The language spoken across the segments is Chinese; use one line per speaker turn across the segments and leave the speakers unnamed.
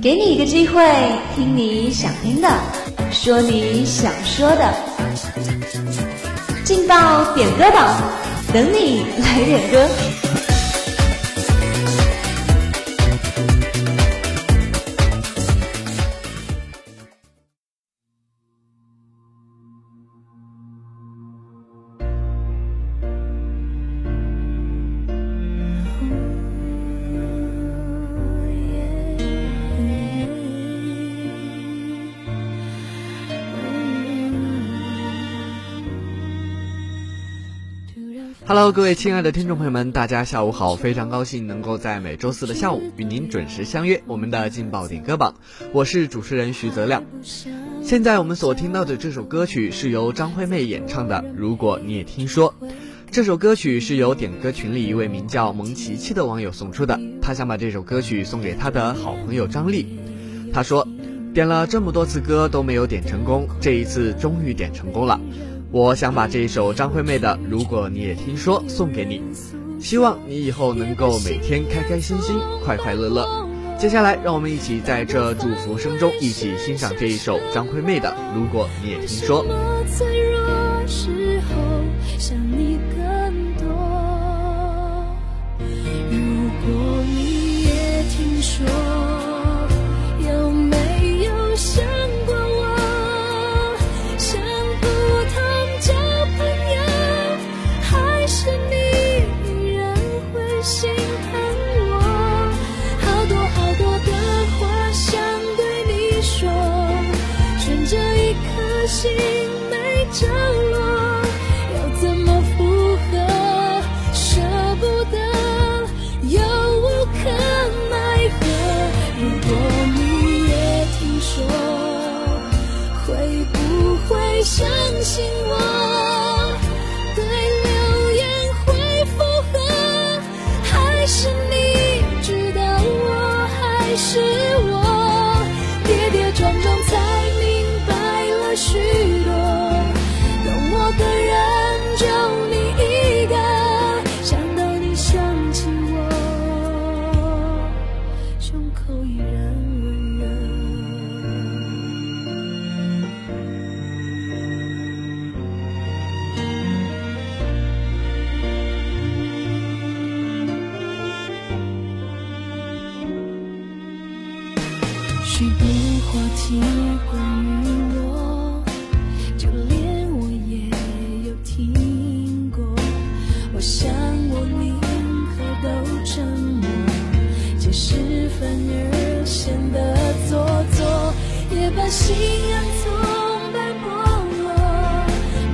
给你一个机会，听你想听的，说你想说的，进到点歌榜，等你来点歌。
Hello，各位亲爱的听众朋友们，大家下午好！非常高兴能够在每周四的下午与您准时相约我们的《劲爆点歌榜》，我是主持人徐泽亮。现在我们所听到的这首歌曲是由张惠妹演唱的。如果你也听说，这首歌曲是由点歌群里一位名叫蒙奇奇的网友送出的。他想把这首歌曲送给他的好朋友张丽。他说，点了这么多次歌都没有点成功，这一次终于点成功了。我想把这一首张惠妹的《如果你也听说》送给你，希望你以后能够每天开开心心、快快乐乐。接下来，让我们一起在这祝福声中，一起欣赏这一首张惠妹的《如果你也听说》。
说。许多话题关于我，就连我也有听过。我想我宁可都沉默，解释反而显得做作。也把心仰从白落，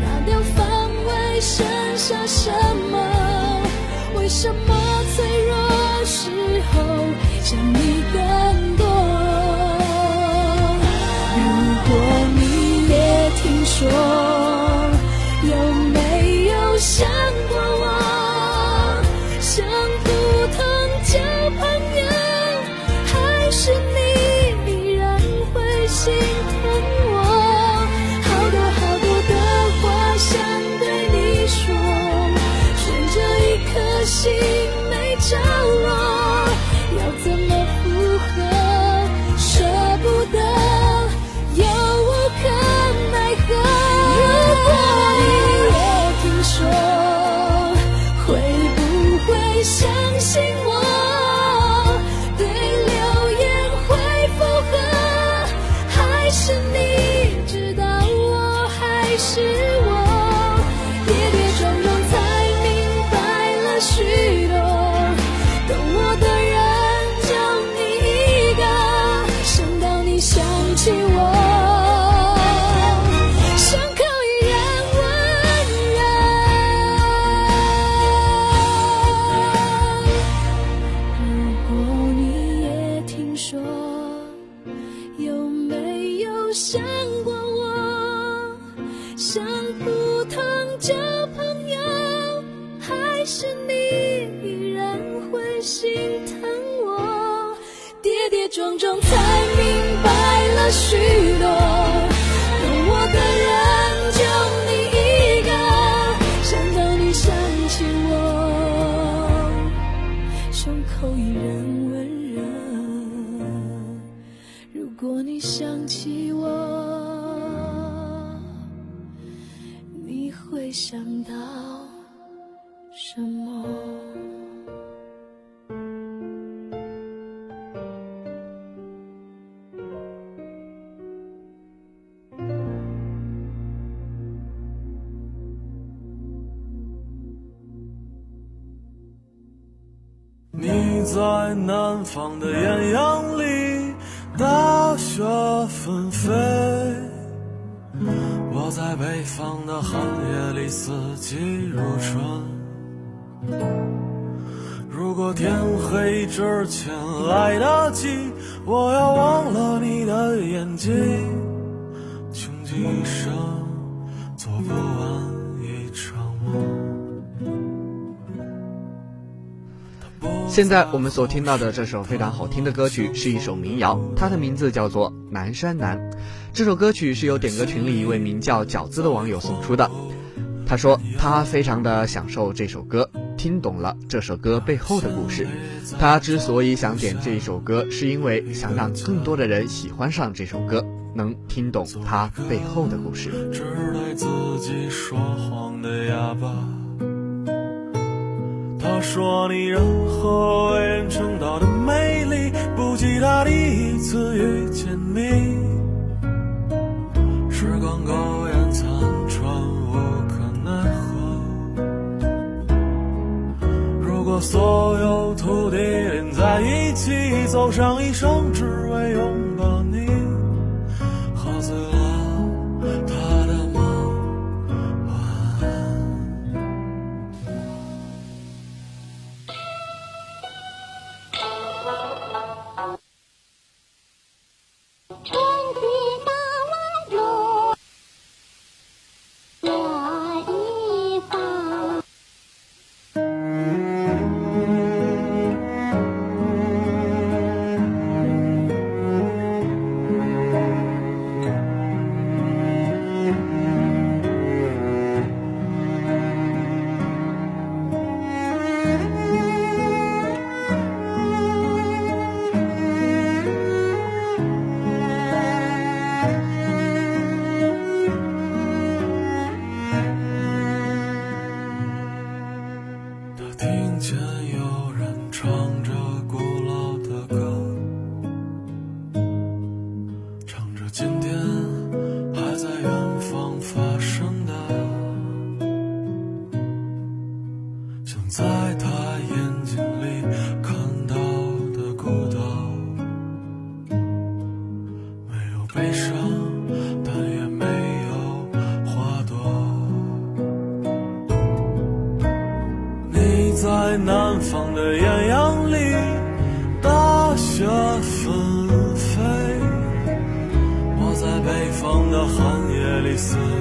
拿掉防卫，剩下什么？为什么脆弱时候想你更多？说。是我跌跌撞撞才明白了许多，懂我的人就你一个。想到你想起我，伤口依然温热。如果你也听说，有没有想？想普通交朋友，还是你依然会心疼我。跌跌撞撞才明白了许多，懂我的人就你一个。想到你想起我，胸口依然温热。如果你想起我。想到什么？
你在南方的艳阳里，大雪纷飞。我在北方的寒夜里，四季如春。如果天黑之前来得及，我要忘了你的眼睛，穷极一生做不完。
现在我们所听到的这首非常好听的歌曲是一首民谣，它的名字叫做《南山南》。这首歌曲是由点歌群里一位名叫饺子的网友送出的。他说他非常的享受这首歌，听懂了这首歌背后的故事。他之所以想点这首歌，是因为想让更多的人喜欢上这首歌，能听懂它背后的故事。
只对自己说谎的哑巴。他说：“你任何为人称道的美丽，不及他第一次遇见你，时光苟延残喘，无可奈何。如果所有土地连在一起，走上一生。”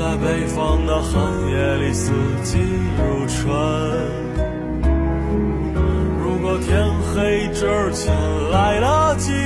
在北方的寒夜里，四季如春。如果天黑之前来得及。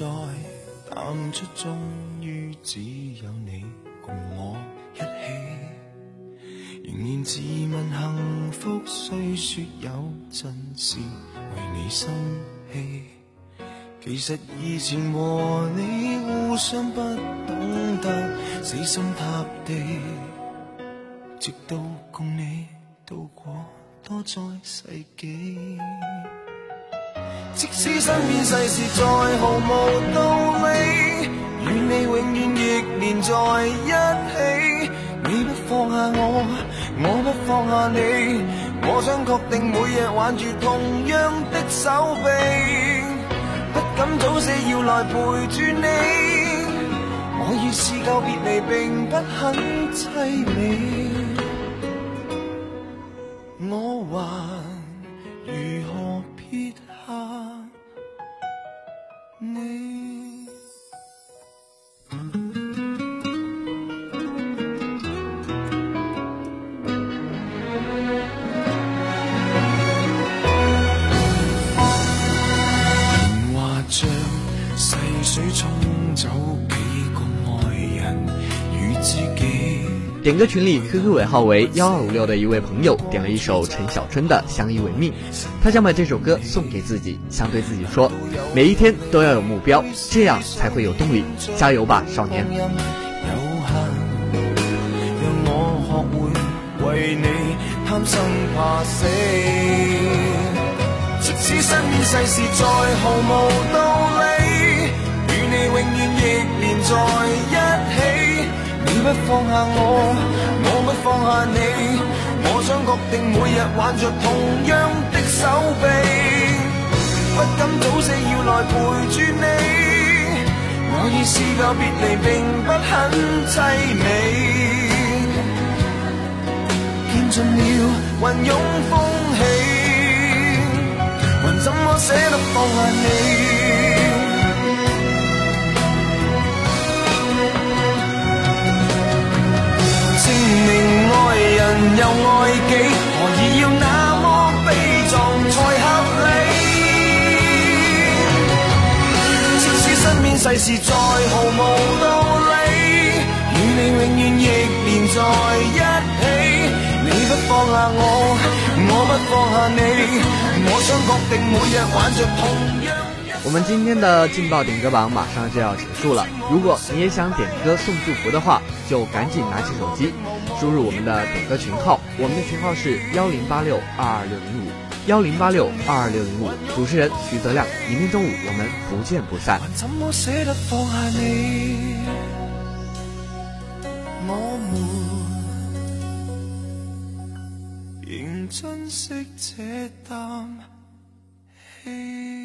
再淡出，终于只有你共我一起。仍然自问幸福，虽说有阵时为你生气，其实以前和你互相不懂得死心塌地，直到共你渡过多灾世纪。即使身边世事再毫无道理，与你永远亦连在一起。你不放下我，我不放下你。我想确定每日挽住同样的手臂，不敢早死要来陪住你。我已试够别离，并不很凄美，我还如何撇？
点歌群里 QQ 尾号为幺二五六的一位朋友点了一首陈小春的《相依为命》，他想把这首歌送给自己，想对自己说，每一天都要有目标，这样才会有动力，加油吧，少年！
即使世事再毫无道理，与你永远亦连在一起。你不放下我，我不放下你。我想确定每日挽着同样的手臂，不敢早死要来陪住你。我已试教别离并不很凄美，见尽了云涌风起。放下你，证明爱人又爱己，何以要那么悲壮才合理？即使身边世事再毫无道理，与你永远亦连在一起。你不放下我。我
们今天的劲爆点歌榜马上就要结束了，如果你也想点歌送祝福的话，就赶紧拿起手机，输入我们的点歌群号，我们的群号是幺零八六二二六零五幺零八六二二六零五。主持人徐泽亮，明天中午我们不见不散。
珍惜这啖气。